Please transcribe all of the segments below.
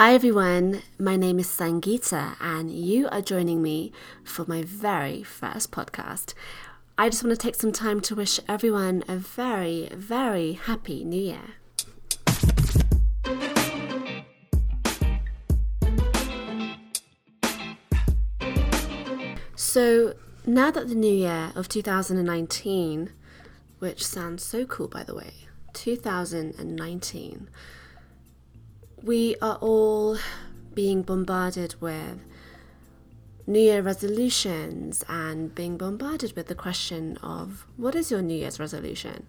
Hi everyone, my name is Sangeeta, and you are joining me for my very first podcast. I just want to take some time to wish everyone a very, very happy new year. So, now that the new year of 2019, which sounds so cool by the way, 2019, we are all being bombarded with New Year resolutions and being bombarded with the question of what is your New Year's resolution?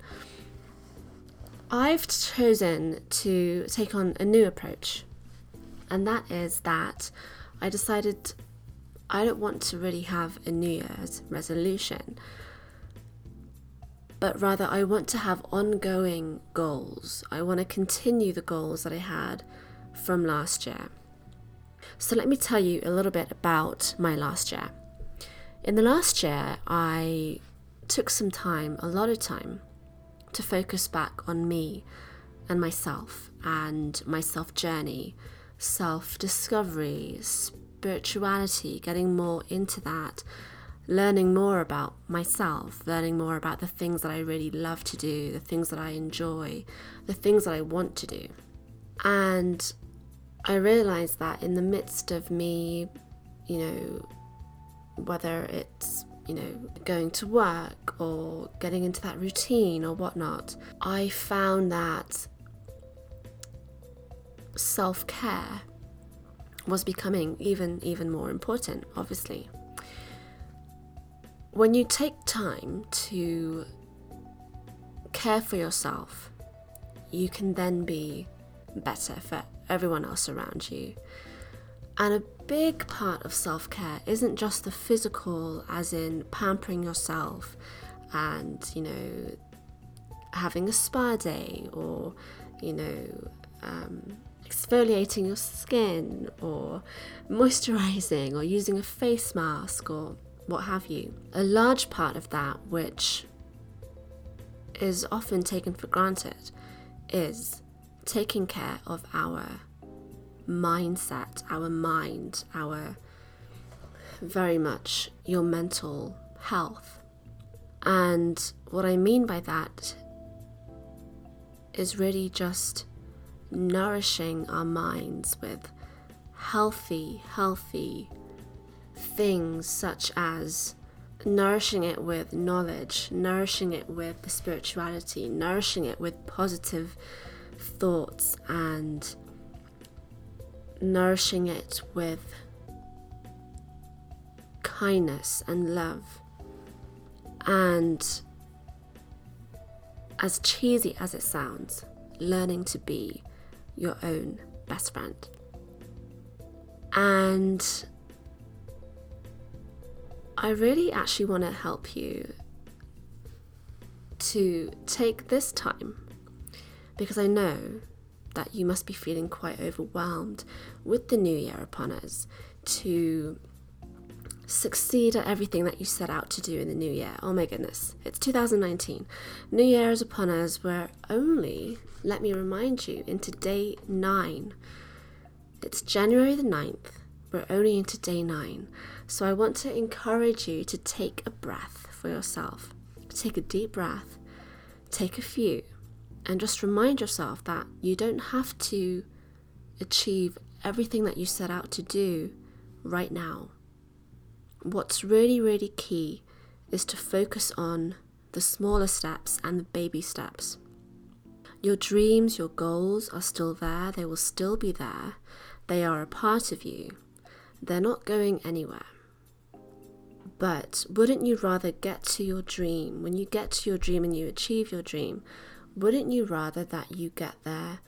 I've chosen to take on a new approach, and that is that I decided I don't want to really have a New Year's resolution, but rather I want to have ongoing goals. I want to continue the goals that I had from last year. So, let me tell you a little bit about my last year. In the last year, I took some time, a lot of time, to focus back on me and myself and my self journey, self discovery, spirituality, getting more into that, learning more about myself, learning more about the things that I really love to do, the things that I enjoy, the things that I want to do. And I realized that in the midst of me, you know, whether it's you know, going to work or getting into that routine or whatnot, I found that self care was becoming even even more important obviously. When you take time to care for yourself you can then be better for everyone else around you and a big part of self-care isn't just the physical as in pampering yourself and you know having a spa day or you know um, exfoliating your skin or moisturizing or using a face mask or what have you. A large part of that, which is often taken for granted, is taking care of our mindset, our mind, our very much your mental health. And what I mean by that is really just nourishing our minds with healthy, healthy things such as nourishing it with knowledge, nourishing it with spirituality, nourishing it with positive thoughts, and nourishing it with kindness and love. And as cheesy as it sounds, learning to be your own best friend. And I really actually want to help you to take this time because I know that you must be feeling quite overwhelmed with the new year upon us to succeed at everything that you set out to do in the new year. Oh my goodness, it's 2019. New Year is upon us. We're only, let me remind you, into day nine. It's January the 9th. We're only into day nine. So I want to encourage you to take a breath for yourself. Take a deep breath, take a few, and just remind yourself that you don't have to achieve everything that you set out to do right now what's really, really key is to focus on the smaller steps and the baby steps. Your dreams, your goals are still there, they will still be there, they are a part of you, they're not going anywhere. But wouldn't you rather get to your dream? When you get to your dream and you achieve your dream, wouldn't you rather that you get there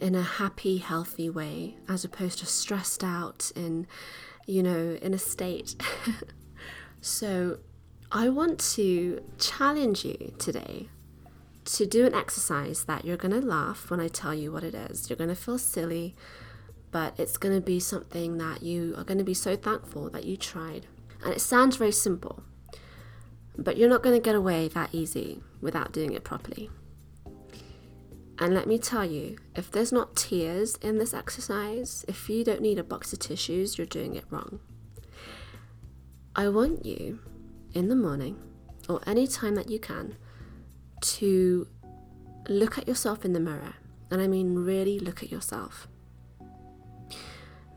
in a happy, healthy way as opposed to stressed out in you know, in a state. so I want to challenge you today to do an exercise that you're going to laugh when I tell you what it is. You're going to feel silly, but it's going to be something that you are going to be so thankful that you tried. And it sounds very simple, but you're not going to get away that easy without doing it properly. And let me tell you, if there's not tears in this exercise, if you don't need a box of tissues, you're doing it wrong. I want you in the morning or any time that you can to look at yourself in the mirror. And I mean, really look at yourself.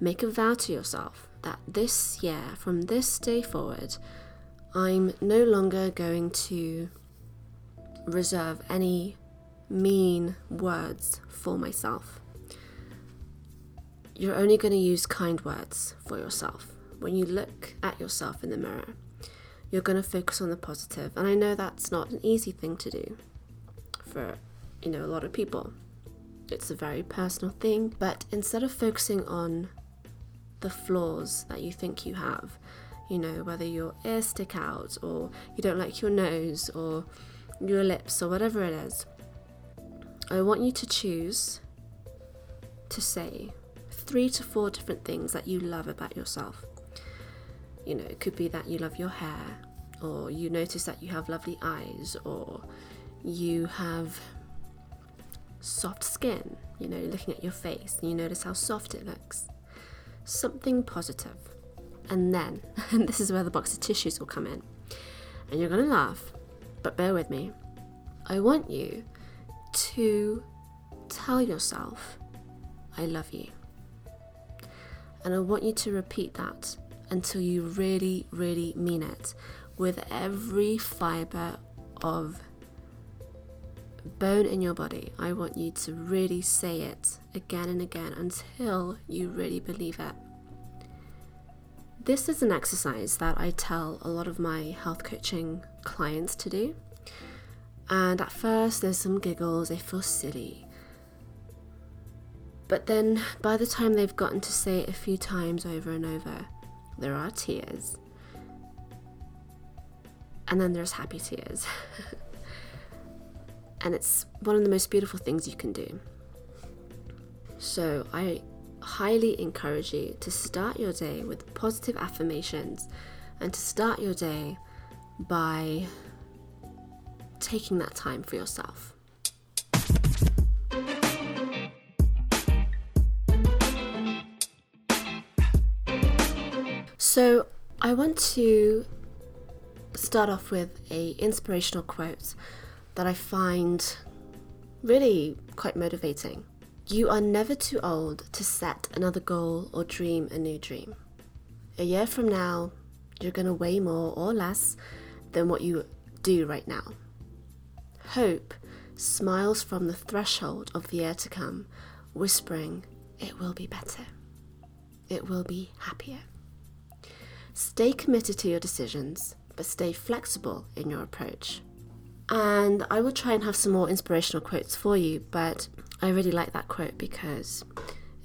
Make a vow to yourself that this year, from this day forward, I'm no longer going to reserve any mean words for myself. You're only going to use kind words for yourself. When you look at yourself in the mirror, you're going to focus on the positive. And I know that's not an easy thing to do for, you know, a lot of people. It's a very personal thing, but instead of focusing on the flaws that you think you have, you know, whether your ears stick out or you don't like your nose or your lips or whatever it is, I want you to choose to say three to four different things that you love about yourself. You know, it could be that you love your hair, or you notice that you have lovely eyes, or you have soft skin, you know, looking at your face and you notice how soft it looks. Something positive. And then, and this is where the box of tissues will come in, and you're going to laugh, but bear with me. I want you to tell yourself, I love you. And I want you to repeat that until you really, really mean it with every fiber of bone in your body. I want you to really say it again and again until you really believe it. This is an exercise that I tell a lot of my health coaching clients to do. And at first, there's some giggles, they feel silly. But then, by the time they've gotten to say it a few times over and over, there are tears. And then there's happy tears. and it's one of the most beautiful things you can do. So, I highly encourage you to start your day with positive affirmations and to start your day by taking that time for yourself. So, I want to start off with a inspirational quote that I find really quite motivating. You are never too old to set another goal or dream a new dream. A year from now, you're going to weigh more or less than what you do right now. Hope smiles from the threshold of the year to come, whispering, It will be better. It will be happier. Stay committed to your decisions, but stay flexible in your approach. And I will try and have some more inspirational quotes for you, but I really like that quote because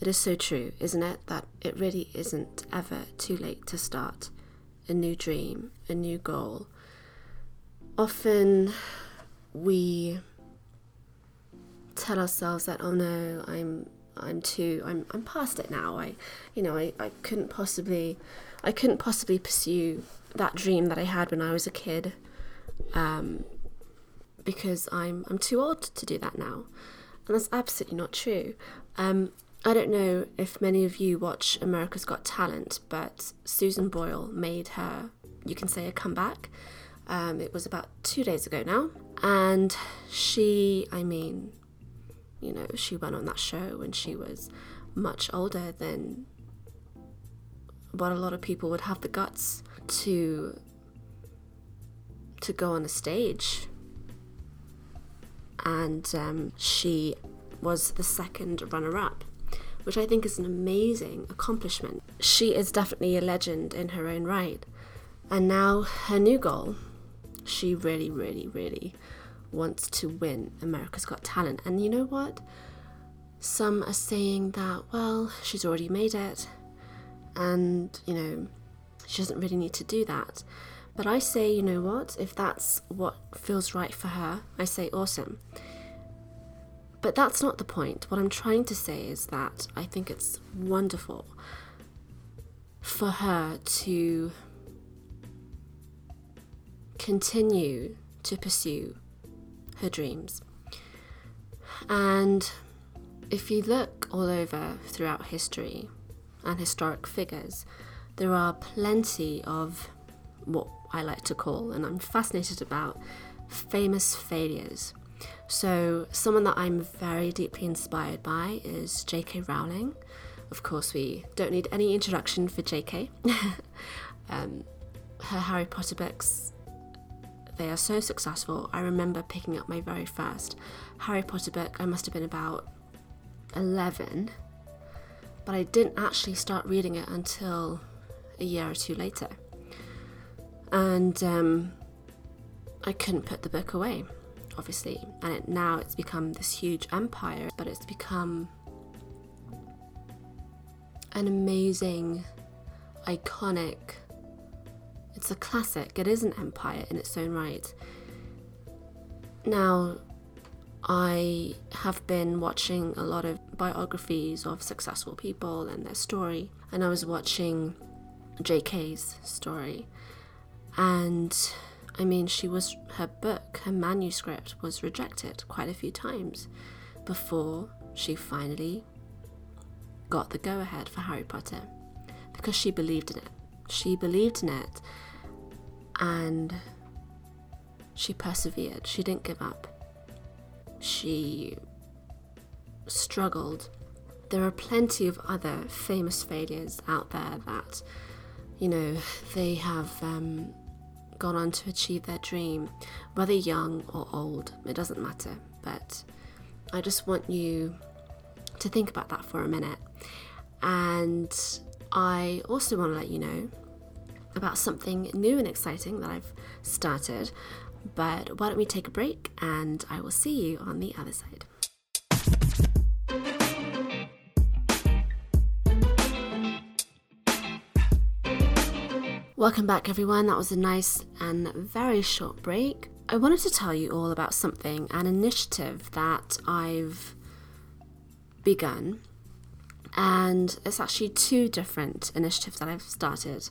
it is so true, isn't it? That it really isn't ever too late to start a new dream, a new goal. Often we tell ourselves that oh no i'm i'm too i'm i'm past it now i you know i, I couldn't possibly i couldn't possibly pursue that dream that i had when i was a kid um, because i'm i'm too old to do that now. And that's absolutely not true. Um, i don't know if many of you watch america's got talent but susan boyle made her you can say a comeback. Um, it was about two days ago now. And she, I mean, you know, she went on that show when she was much older than what a lot of people would have the guts to to go on a stage. And um, she was the second runner up, which I think is an amazing accomplishment. She is definitely a legend in her own right. And now her new goal she really, really, really wants to win America's Got Talent. And you know what? Some are saying that, well, she's already made it, and, you know, she doesn't really need to do that. But I say, you know what? If that's what feels right for her, I say, awesome. But that's not the point. What I'm trying to say is that I think it's wonderful for her to continue to pursue her dreams. And if you look all over throughout history and historic figures, there are plenty of what I like to call, and I'm fascinated about, famous failures. So, someone that I'm very deeply inspired by is J.K. Rowling. Of course, we don't need any introduction for J.K. um, her Harry Potter books, they are so successful. I remember picking up my very first Harry Potter book, I must have been about 11, but I didn't actually start reading it until a year or two later. And um, I couldn't put the book away, obviously. And it, now it's become this huge empire, but it's become an amazing, iconic, it's a classic, it is an empire in its own right. Now, I have been watching a lot of biographies of successful people and their story, and I was watching JK's story. And I mean, she was, her book, her manuscript was rejected quite a few times before she finally got the go ahead for Harry Potter because she believed in it. She believed in it and she persevered. She didn't give up she struggled. There are plenty of other famous failures out there that, you know, they have um, gone on to achieve their dream, whether young or old, it doesn't matter. But I just want you to think about that for a minute. And I also want to let you know about something new and exciting that I've started. But why don't we take a break and I will see you on the other side. Welcome back, everyone. That was a nice and very short break. I wanted to tell you all about something, an initiative that I've begun. And it's actually two different initiatives that I've started.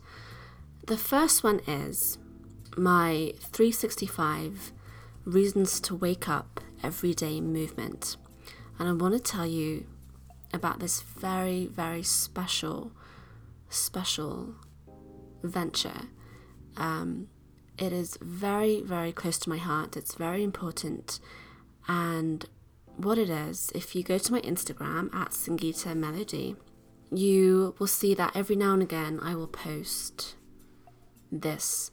The first one is my 365 reasons to wake up everyday movement. And I want to tell you about this very, very special, special venture. Um, it is very, very close to my heart. It's very important. And what it is, if you go to my Instagram at Sangeeta Melody, you will see that every now and again I will post this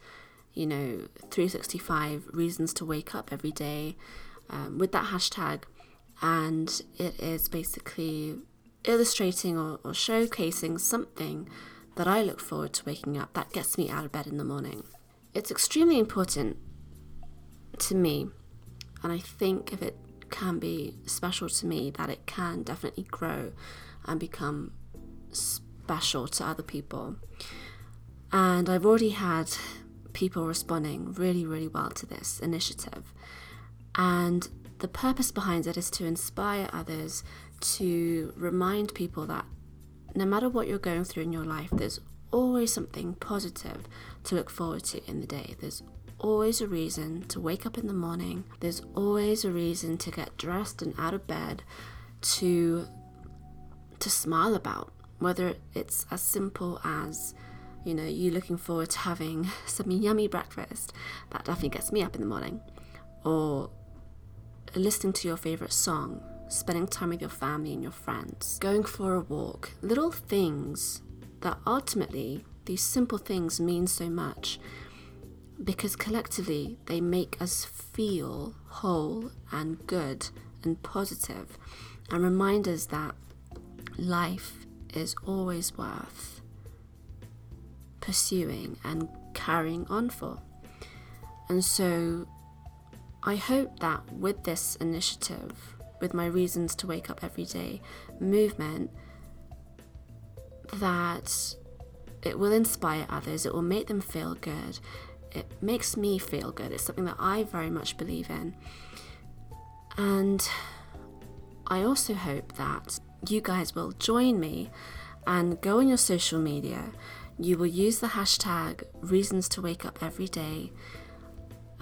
you know, 365 reasons to wake up every day um, with that hashtag. And it is basically illustrating or, or showcasing something that I look forward to waking up that gets me out of bed in the morning. It's extremely important to me, and I think if it can be special to me, that it can definitely grow and become special to other people. And I've already had people responding really, really well to this initiative. And the purpose behind it is to inspire others to remind people that no matter what you're going through in your life, there's always something positive to look forward to in the day. There's always a reason to wake up in the morning. There's always a reason to get dressed and out of bed to to smile about, whether it's as simple as you know, you looking forward to having some yummy breakfast, that definitely gets me up in the morning. Or listening to your favorite song, spending time with your family and your friends, going for a walk, little things that ultimately, these simple things mean so much because collectively they make us feel whole and good and positive and remind us that life is always worth pursuing and carrying on for. And so I hope that with this initiative, with my reasons to wake up every day movement, that it will inspire others, it will make them feel good. It makes me feel good. It's something that I very much believe in. And I also hope that you guys will join me and go on your social media you will use the hashtag reasons to wake up every day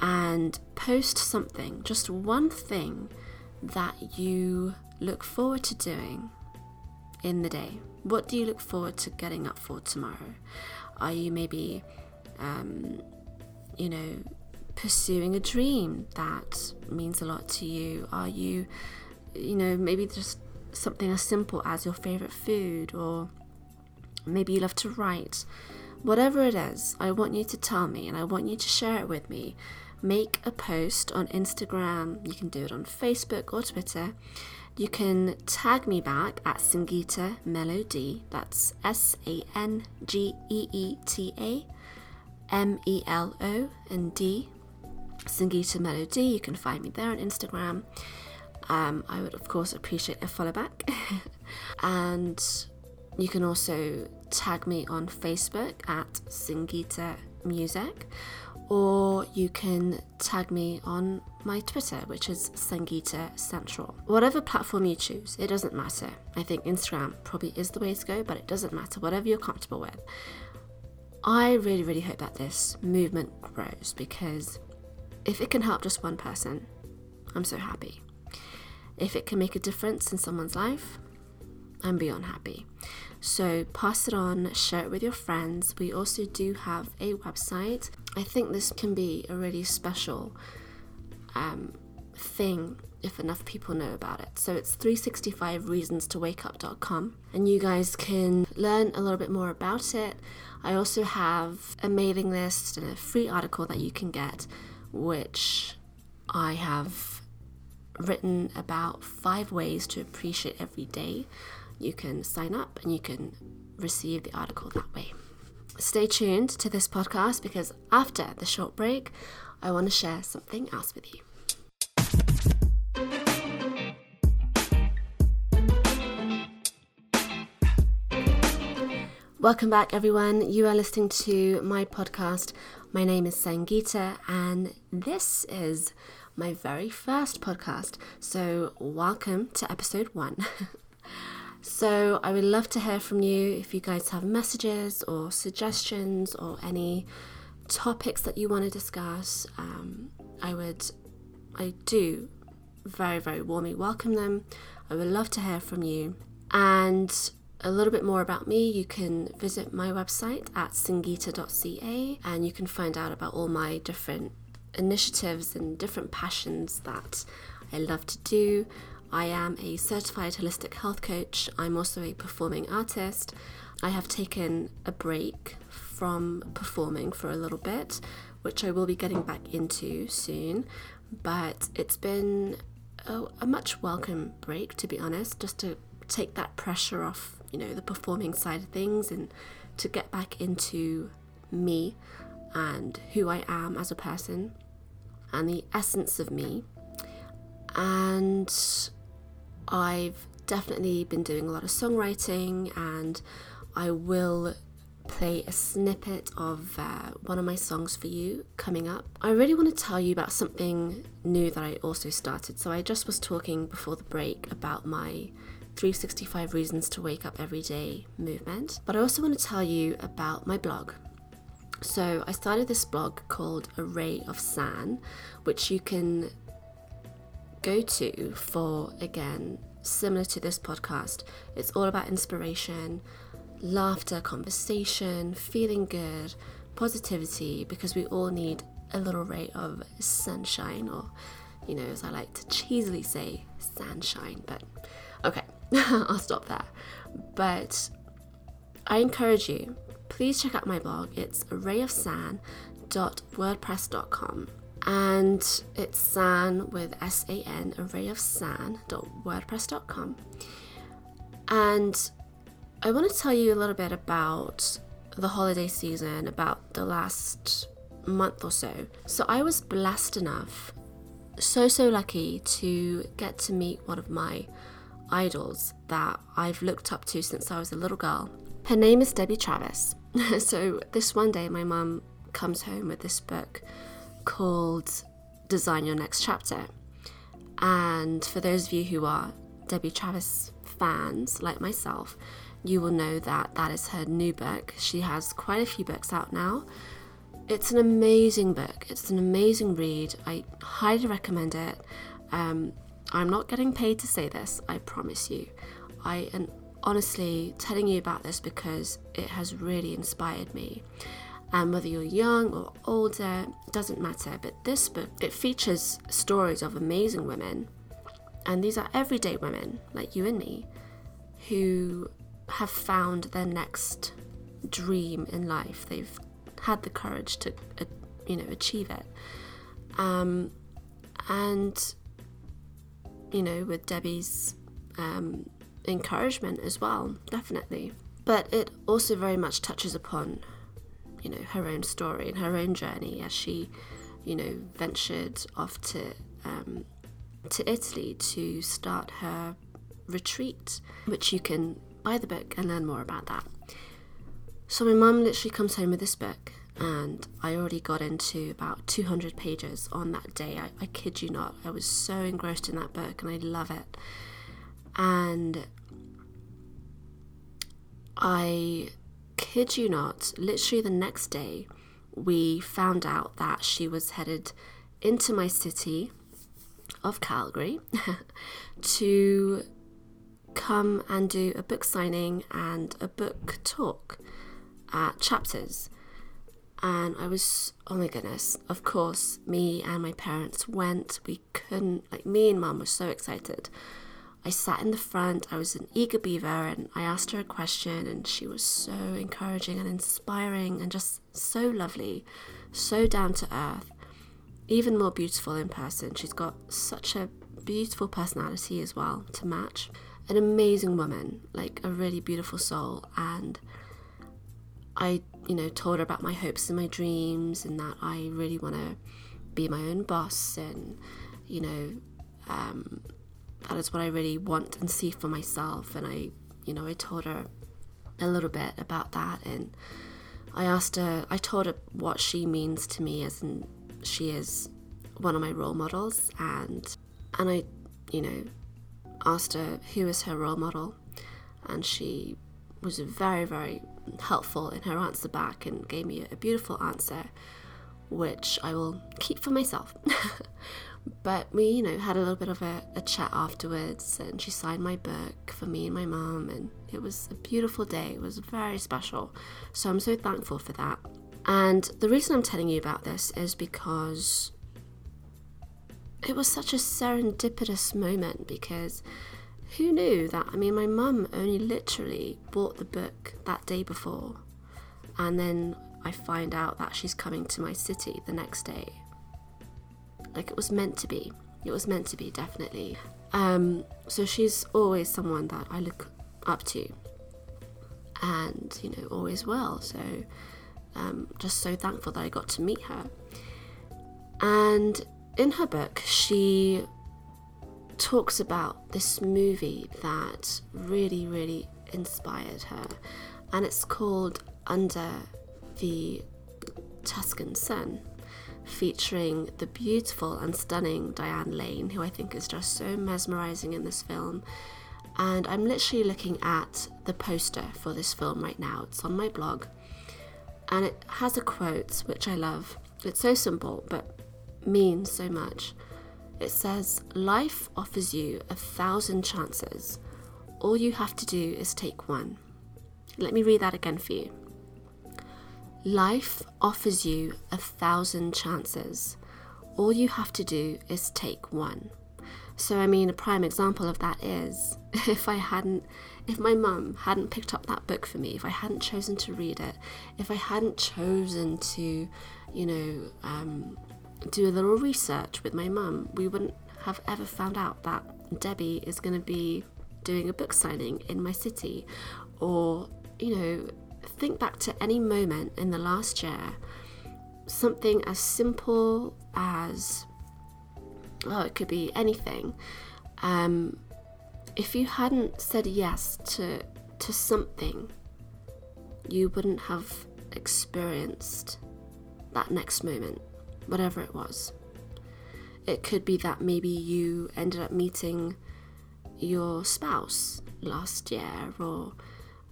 and post something, just one thing that you look forward to doing in the day? What do you look forward to getting up for tomorrow? Are you maybe, um, you know, pursuing a dream that means a lot to you? Are you, you know, maybe just something as simple as your favorite food, or maybe you love to write? Whatever it is, I want you to tell me and I want you to share it with me. Make a post on Instagram, you can do it on Facebook or Twitter. You can tag me back at Sangeeta Melody, that's S A N G E E T A M E L O and D, Sangeeta Melody. You can find me there on Instagram. Um, I would, of course, appreciate a follow back. and you can also tag me on Facebook at Sangeeta Music, or you can tag me on my Twitter, which is Sangeeta Central. Whatever platform you choose, it doesn't matter. I think Instagram probably is the way to go, but it doesn't matter, whatever you're comfortable with. I really, really hope that this movement grows because if it can help just one person, I'm so happy. If it can make a difference in someone's life, I'm beyond happy. So pass it on, share it with your friends. We also do have a website. I think this can be a really special um, thing if enough people know about it. So it's 365reasonstowakeup.com and you guys can learn a little bit more about it. I also have a mailing list and a free article that you can get, which I have written about five ways to appreciate every day you can sign up and you can receive the article that way. Stay tuned to this podcast because after the short break, I want to share something else with you. Welcome back, everyone. You are listening to my podcast. My name is Sangeeta, and this is my very first podcast. So, welcome to episode one. So I would love to hear from you if you guys have messages or suggestions or any topics that you want to discuss. Um, I would, I do very, very warmly welcome them. I would love to hear from you. And a little bit more about me, you can visit my website at sangeeta.ca and you can find out about all my different initiatives and different passions that I love to do. I am a certified holistic health coach. I'm also a performing artist. I have taken a break from performing for a little bit, which I will be getting back into soon. But it's been a, a much welcome break, to be honest, just to take that pressure off, you know, the performing side of things and to get back into me and who I am as a person and the essence of me. And I've definitely been doing a lot of songwriting and I will play a snippet of uh, one of my songs for you coming up. I really want to tell you about something new that I also started. So, I just was talking before the break about my 365 Reasons to Wake Up Every Day movement, but I also want to tell you about my blog. So, I started this blog called Array of San, which you can go to for, again, similar to this podcast. It's all about inspiration, laughter, conversation, feeling good, positivity, because we all need a little ray of sunshine, or, you know, as I like to cheesily say, sunshine. But okay, I'll stop there. But I encourage you, please check out my blog. It's arrayofsan.wordpress.com and it's San with S A N, array of san.wordpress.com. And I want to tell you a little bit about the holiday season, about the last month or so. So I was blessed enough, so, so lucky to get to meet one of my idols that I've looked up to since I was a little girl. Her name is Debbie Travis. so this one day, my mum comes home with this book called Design Your Next Chapter. And for those of you who are Debbie Travis fans, like myself, you will know that that is her new book. She has quite a few books out now. It's an amazing book, it's an amazing read. I highly recommend it. Um, I'm not getting paid to say this, I promise you. I am honestly telling you about this because it has really inspired me. And whether you're young or older, doesn't matter. But this book, it features stories of amazing women. And these are everyday women like you and me who have found their next dream in life. They've had the courage to, uh, you know, achieve it. Um, and, you know, with Debbie's um, encouragement as well, definitely. But it also very much touches upon, you know, her own story and her own journey as she, you know, ventured off to um, to Italy to start her retreat, which you can buy the book and learn more about that. So my mum literally comes home with this book, and I already got into about 200 pages on that day. I, I kid you not, I was so engrossed in that book, and I love it. And I kid you not, literally the next day, we found out that she was headed into my city of Calgary to come and do a book signing and a book talk at Chapters. And I was, oh my goodness, of course, me and my parents went. We couldn't, like, me and mum were so excited. I sat in the front, I was an eager beaver, and I asked her a question, and she was so encouraging and inspiring and just so lovely, so down to earth, even more beautiful in person. She's got such a beautiful personality as well to match. An amazing woman, like a really beautiful soul, and I, you know, told her about my hopes and my dreams and that I really want to be my own boss and, you know, um, that is what I really want and see for myself. And I, you know, I told her a little bit about that and I asked her, I told her what she means to me as in she is one of my role models and and I, you know, asked her who is her role model and she was very, very helpful in her answer back and gave me a beautiful answer, which I will keep for myself. but we, you know, had a little bit of a, a, chat afterwards, and she signed my book for me and my mum, and it was a beautiful day. It was very special. So I'm so thankful for that. And the reason I'm telling you about this is because it was such a serendipitous moment because who knew that? I mean, my mum only literally bought the book that day before, and then I find out that she's coming to my city the next day. Like it was meant to be. It was meant to be, definitely. Um, so she's always someone that I look up to, and you know, always will. So, um, just so thankful that I got to meet her. And in her book, she talks about this movie that really, really inspired her, and it's called Under the Tuscan Sun, featuring the beautiful and stunning Diane Lane, who I think is just so mesmerizing in this film. And I'm literally looking at the poster for this film right now. It's on my blog, and it has a quote which I love. It's so simple, but means so much. It says, Life offers you a thousand chances. All you have to do is take one. Let me read that again for you. Life offers you a thousand chances. All you have to do is take one. So, I mean, a prime example of that is if I hadn't, if my mum hadn't picked up that book for me, if I hadn't chosen to read it, if I hadn't chosen to, you know, um, do a little research with my mum, we wouldn't have ever found out that Debbie is going to be doing a book signing in my city. Or, you know, think back to any moment in the last year, something as simple as, oh, it could be anything. Um, if you hadn't said yes to, to something, you wouldn't have experienced that next moment whatever it was. It could be that maybe you ended up meeting your spouse last year, or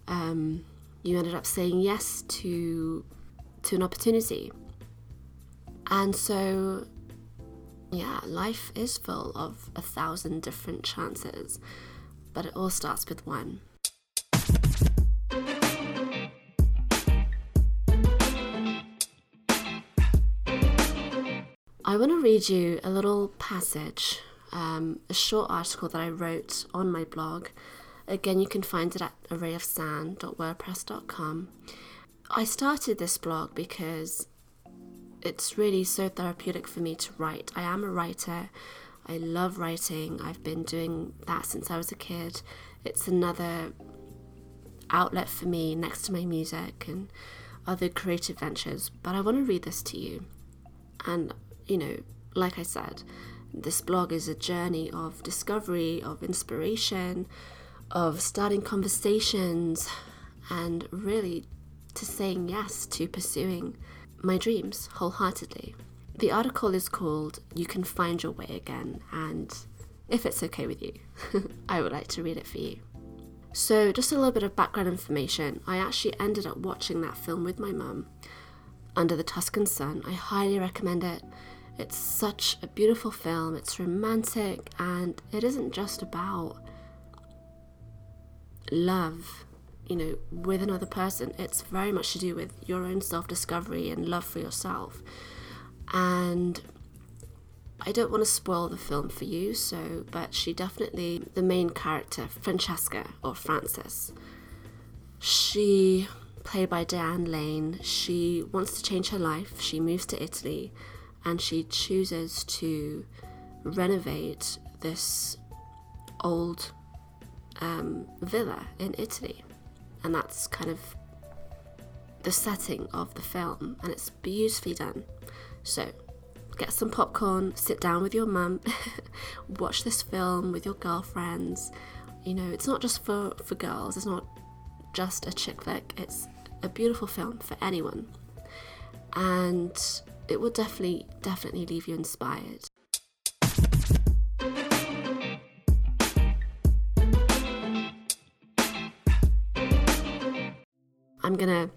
um, you ended up saying yes to to an opportunity. And so, yeah, life is full of a thousand different chances, but it all starts with one. I want to read you a little passage, um, a short article that I wrote on my blog. Again, you can find it at arrayofsan.wordpress.com. I started this blog because it's really so therapeutic for me to write. I am a writer. I love writing. I've been doing that since I was a kid. It's another outlet for me next to my music and other creative ventures. But I want to read this to you. And, you know, like I said, this blog is a journey of discovery, of inspiration, of starting conversations, and really to saying yes to pursuing my dreams wholeheartedly. The article is called You Can Find Your Way Again, and if it's okay with you, I would like to read it for you. So, just a little bit of background information. I actually ended up watching that film with my mum, Under the Tuscan Sun. I highly recommend it. It's such a beautiful film, it's romantic, and it isn't just about love you know, with another person. It's very much to do with your own self discovery and love for yourself. And I don't want to spoil the film for you, so, but she definitely, the main character, Francesca or Frances, she, played by Diane Lane, she wants to change her life. She moves to Italy and she chooses to renovate this old um, villa in Italy and that's kind of the setting of the film, and it's beautifully done. So, get some popcorn, sit down with your mum, watch this film with your girlfriends. You know, it's not just for, for girls, it's not just a chick flick, it's a beautiful film for anyone. And it will definitely, definitely leave you inspired. I'm gonna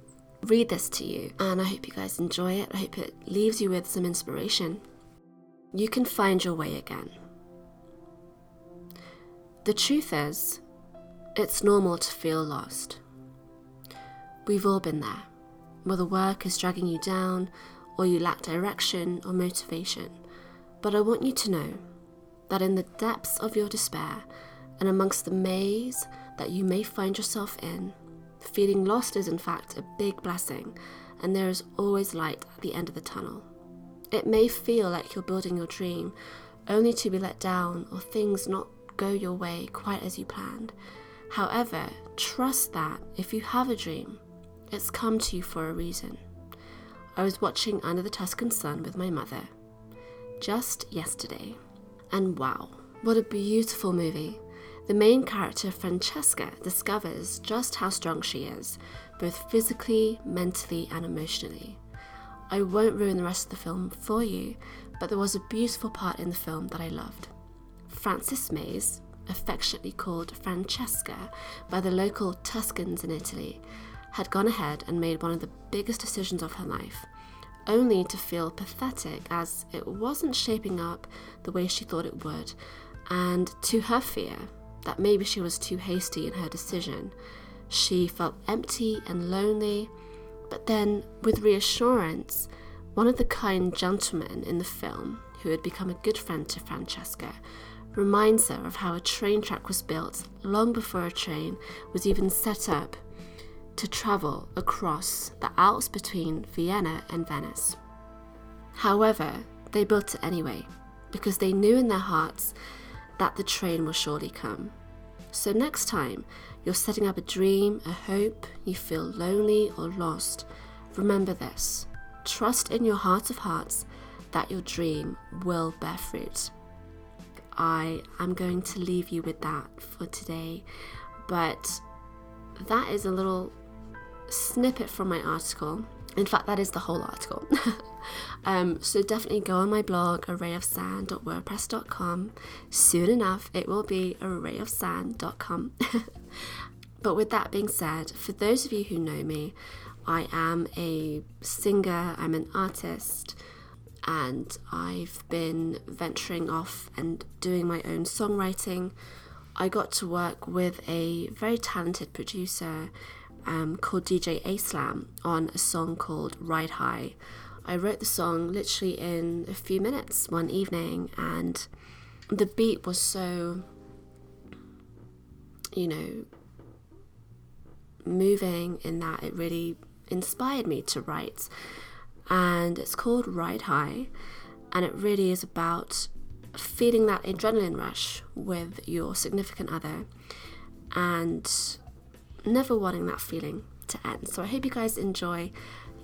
read this to you, and I hope you guys enjoy it. I hope it leaves you with some inspiration. You can find your way again. The truth is, it's normal to feel lost. We've all been there, whether work is dragging you down, or you lack direction or motivation. But I want you to know that in the depths of your despair and amongst the maze that you may find yourself in, Feeling lost is, in fact, a big blessing, and there is always light at the end of the tunnel. It may feel like you're building your dream, only to be let down or things not go your way quite as you planned. However, trust that if you have a dream, it's come to you for a reason. I was watching Under the Tuscan Sun with my mother just yesterday, and wow, what a beautiful movie! The main character, Francesca, discovers just how strong she is, both physically, mentally, and emotionally. I won't ruin the rest of the film for you, but there was a beautiful part in the film that I loved. Frances Mayes, affectionately called Francesca by the local Tuscans in Italy, had gone ahead and made one of the biggest decisions of her life, only to feel pathetic as it wasn't shaping up the way she thought it would, and to her fear, that maybe she was too hasty in her decision. She felt empty and lonely, but then, with reassurance, one of the kind gentlemen in the film, who had become a good friend to Francesca, reminds her of how a train track was built long before a train was even set up to travel across the Alps between Vienna and Venice. However, they built it anyway, because they knew in their hearts that the train will surely come. So, next time you're setting up a dream, a hope, you feel lonely or lost, remember this trust in your heart of hearts that your dream will bear fruit. I am going to leave you with that for today, but that is a little snippet from my article. In fact, that is the whole article. um, so definitely go on my blog, arrayofsan.wordpress.com. Soon enough, it will be arrayofsan.com. but with that being said, for those of you who know me, I am a singer, I'm an artist. and I've been venturing off and doing my own songwriting. I got to work with a very talented producer um, called DJ Aslam on a song called Ride High. I wrote the song literally in a few minutes one evening, and the beat was so, you know, moving in that it really inspired me to write. And it's called Ride High, and it really is about feeling that adrenaline rush with your significant other and never wanting that feeling to end. So I hope you guys enjoy.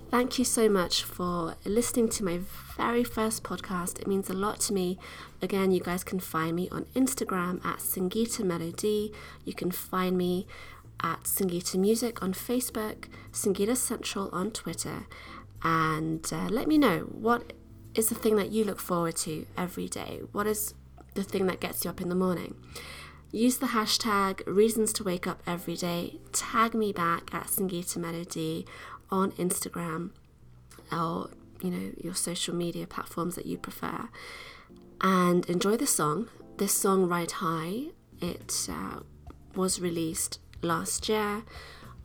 Thank you so much for listening to my very first podcast. It means a lot to me. Again, you guys can find me on Instagram at Sangeeta Melody. You can find me at Sangeeta Music on Facebook, Sangeeta Central on Twitter, and uh, let me know what is the thing that you look forward to every day. What is the thing that gets you up in the morning? Use the hashtag reasons to wake up every day. Tag me back at Sangeeta Melody on Instagram or you know your social media platforms that you prefer. And enjoy the song. This song ride high it uh, was released last year.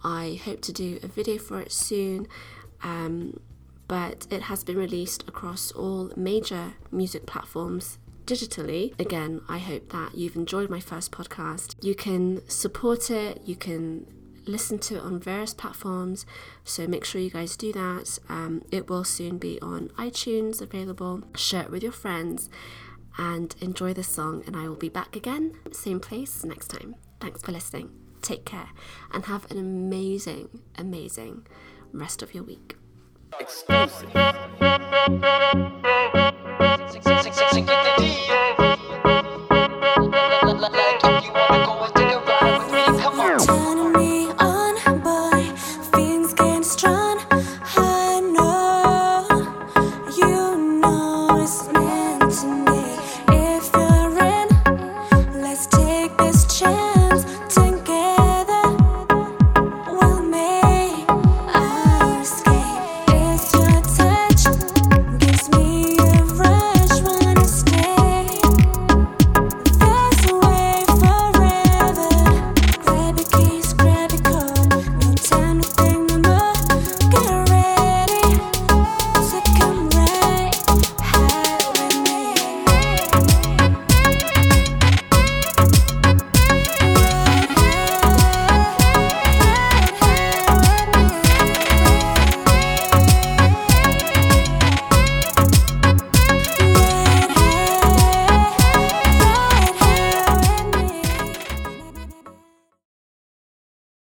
I hope to do a video for it soon. Um, but it has been released across all major music platforms digitally. Again, I hope that you've enjoyed my first podcast. You can support it, you can listen to it on various platforms, so make sure you guys do that. Um, it will soon be on iTunes available. Share it with your friends and enjoy the song, and I will be back again, same place next time. Thanks for listening. Take care and have an amazing, amazing rest of your week. Exclusive.